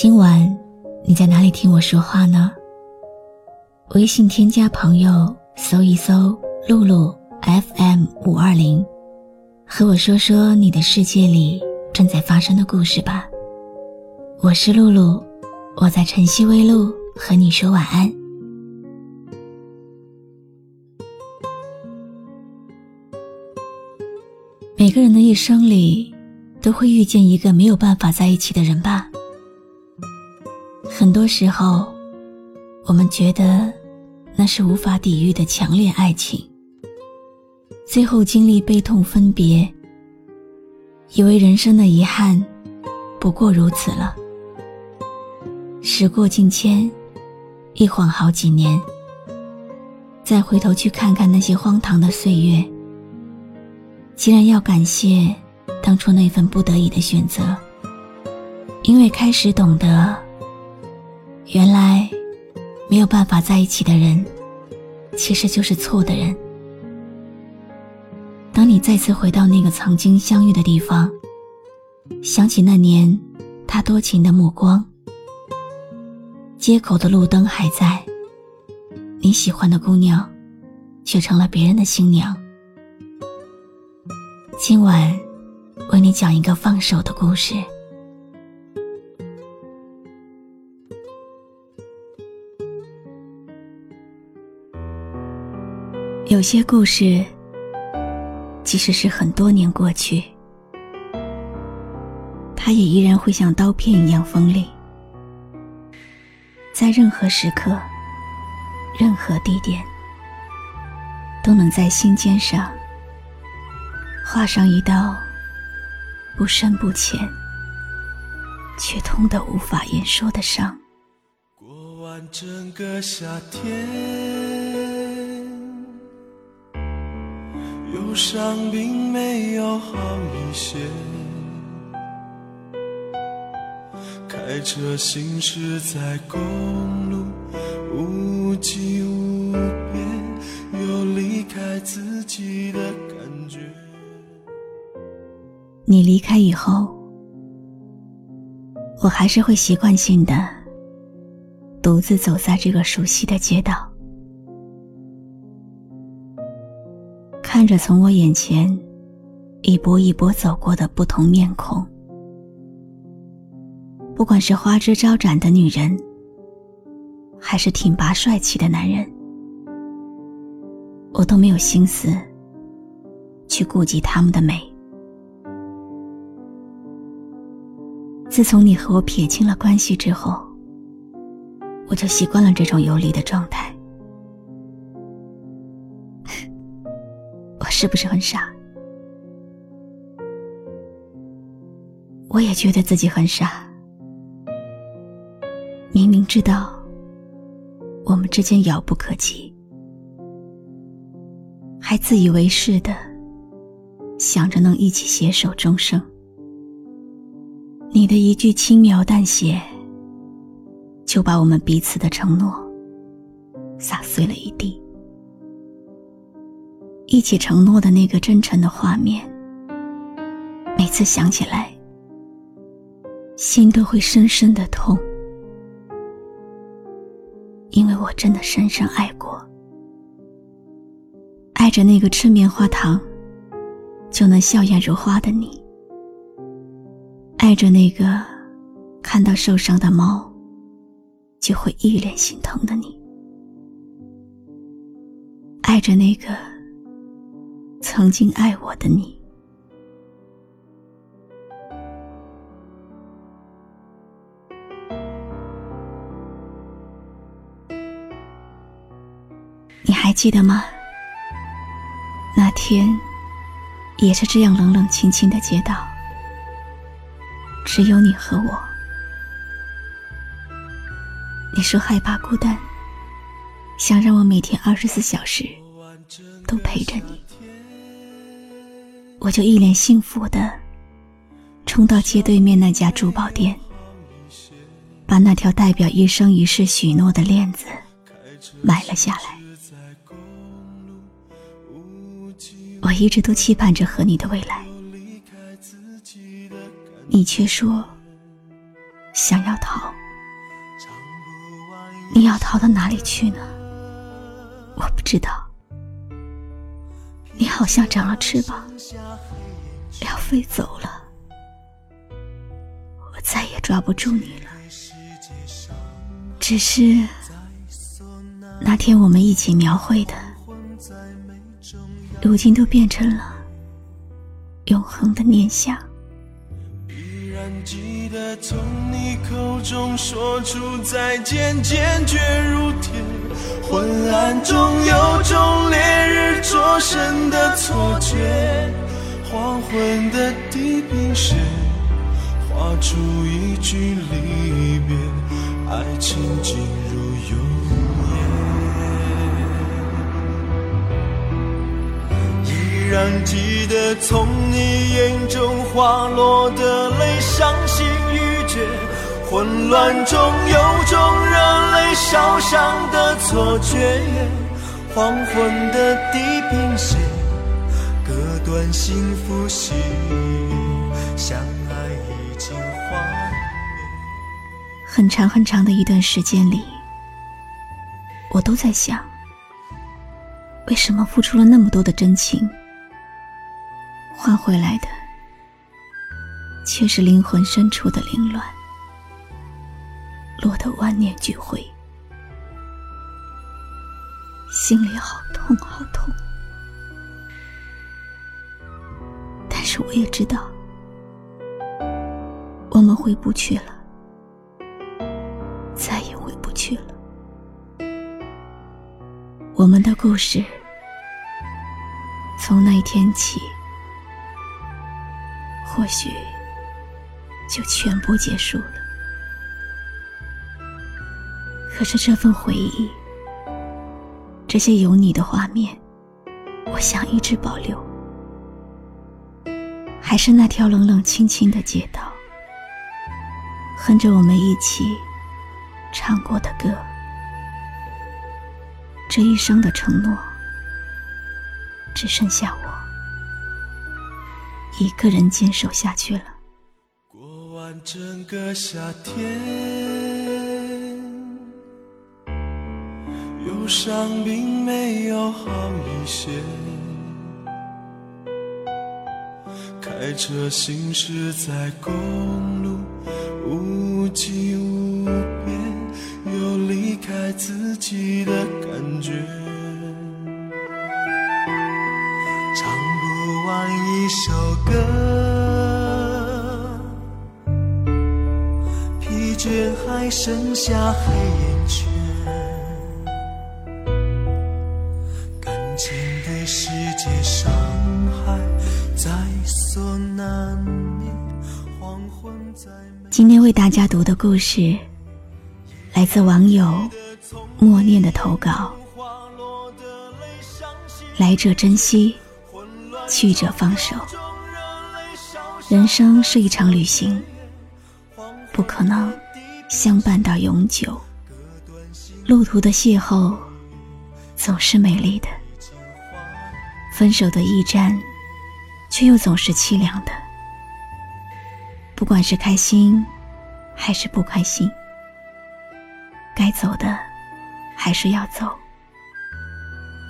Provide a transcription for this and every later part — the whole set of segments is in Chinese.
今晚你在哪里听我说话呢？微信添加朋友，搜一搜“露露 FM 五二零”，和我说说你的世界里正在发生的故事吧。我是露露，我在晨曦微露和你说晚安。每个人的一生里，都会遇见一个没有办法在一起的人吧。很多时候，我们觉得那是无法抵御的强烈爱情。最后经历悲痛分别，以为人生的遗憾不过如此了。时过境迁，一晃好几年，再回头去看看那些荒唐的岁月，竟然要感谢当初那份不得已的选择，因为开始懂得。原来，没有办法在一起的人，其实就是错的人。当你再次回到那个曾经相遇的地方，想起那年他多情的目光，街口的路灯还在，你喜欢的姑娘，却成了别人的新娘。今晚，为你讲一个放手的故事。有些故事，即使是很多年过去，它也依然会像刀片一样锋利，在任何时刻、任何地点，都能在心尖上画上一道不深不浅却痛得无法言说的伤。过完整个夏天。忧伤并没有好一些，开车行驶在公路，无际无边，有离开自己的感觉。你离开以后，我还是会习惯性的独自走在这个熟悉的街道。看着从我眼前一波一波走过的不同面孔，不管是花枝招展的女人，还是挺拔帅气的男人，我都没有心思去顾及他们的美。自从你和我撇清了关系之后，我就习惯了这种游离的状态。是不是很傻？我也觉得自己很傻。明明知道我们之间遥不可及，还自以为是的想着能一起携手终生。你的一句轻描淡写，就把我们彼此的承诺撒碎了一地。一起承诺的那个真诚的画面，每次想起来，心都会深深的痛，因为我真的深深爱过，爱着那个吃棉花糖就能笑颜如花的你，爱着那个看到受伤的猫就会一脸心疼的你，爱着那个。曾经爱我的你，你还记得吗？那天也是这样冷冷清清的街道，只有你和我。你说害怕孤单，想让我每天二十四小时都陪着你，我就一脸幸福的冲到街对面那家珠宝店，把那条代表一生一世许诺的链子买了下来。我一直都期盼着和你的未来，你却说想要逃。你要逃到哪里去呢？我不知道。你好像长了翅膀，要飞走了，我再也抓不住你了。只是那天我们一起描绘的，如今都变成了永恒的念想。记得从你口中说出再见，坚决如铁。昏暗中有种烈日灼身的错觉，黄昏的地平线画出一句离别，爱情进入永夜。依然记得从你眼中滑落的泪。伤心欲绝，混乱中有种热泪烧伤的错觉。黄昏的地平线，割断幸福喜，相爱已经幻。很长很长的一段时间里，我都在想，为什么付出了那么多的真情，换回来的？却是灵魂深处的凌乱，落得万念俱灰，心里好痛好痛。我也知道，我们回不去了，再也回不去了。我们的故事，从那一天起，或许。就全部结束了。可是这份回忆，这些有你的画面，我想一直保留。还是那条冷冷清清的街道，哼着我们一起唱过的歌。这一生的承诺，只剩下我一个人坚守下去了。过完整个夏天，忧伤并没有好一些。开车行驶在公路，无际无边，有离开自己的感觉。唱不完一首歌。疲倦还剩下黑夜今天为大家读的故事，来自网友默念的投稿。来者珍惜，去者放手。人生是一场旅行，不可能。相伴到永久，路途的邂逅总是美丽的，分手的驿站却又总是凄凉的。不管是开心还是不开心，该走的还是要走，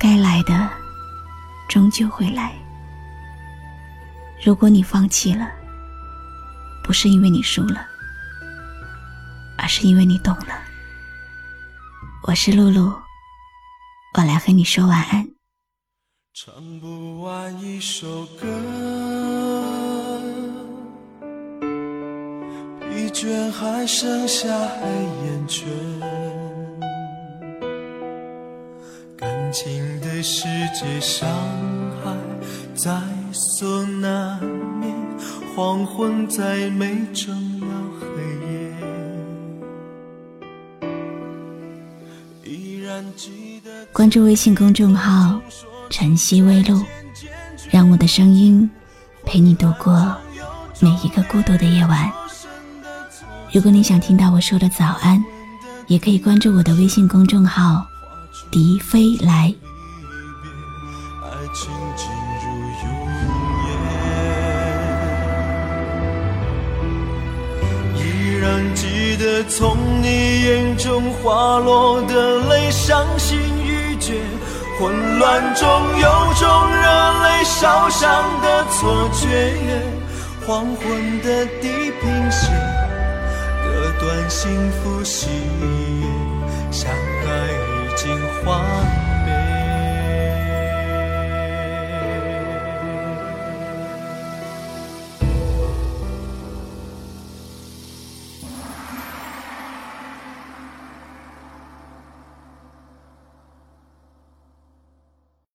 该来的终究会来。如果你放弃了，不是因为你输了。而是因为你懂了。我是露露，我来和你说晚安。唱不完一首歌，疲倦还剩下黑眼圈，感情的世界伤害在所难免，黄昏再美，终要黑夜。依然记得关注微信公众号“晨曦微露”，让我的声音陪你度过每一个孤独的夜晚。如果你想听到我说的早安，也可以关注我的微信公众号“笛飞来”。依然记得从你眼中滑落的泪，伤心，混乱中有种热泪烧伤的错觉，黄昏的地平线。割断幸福喜悦，相爱已经化。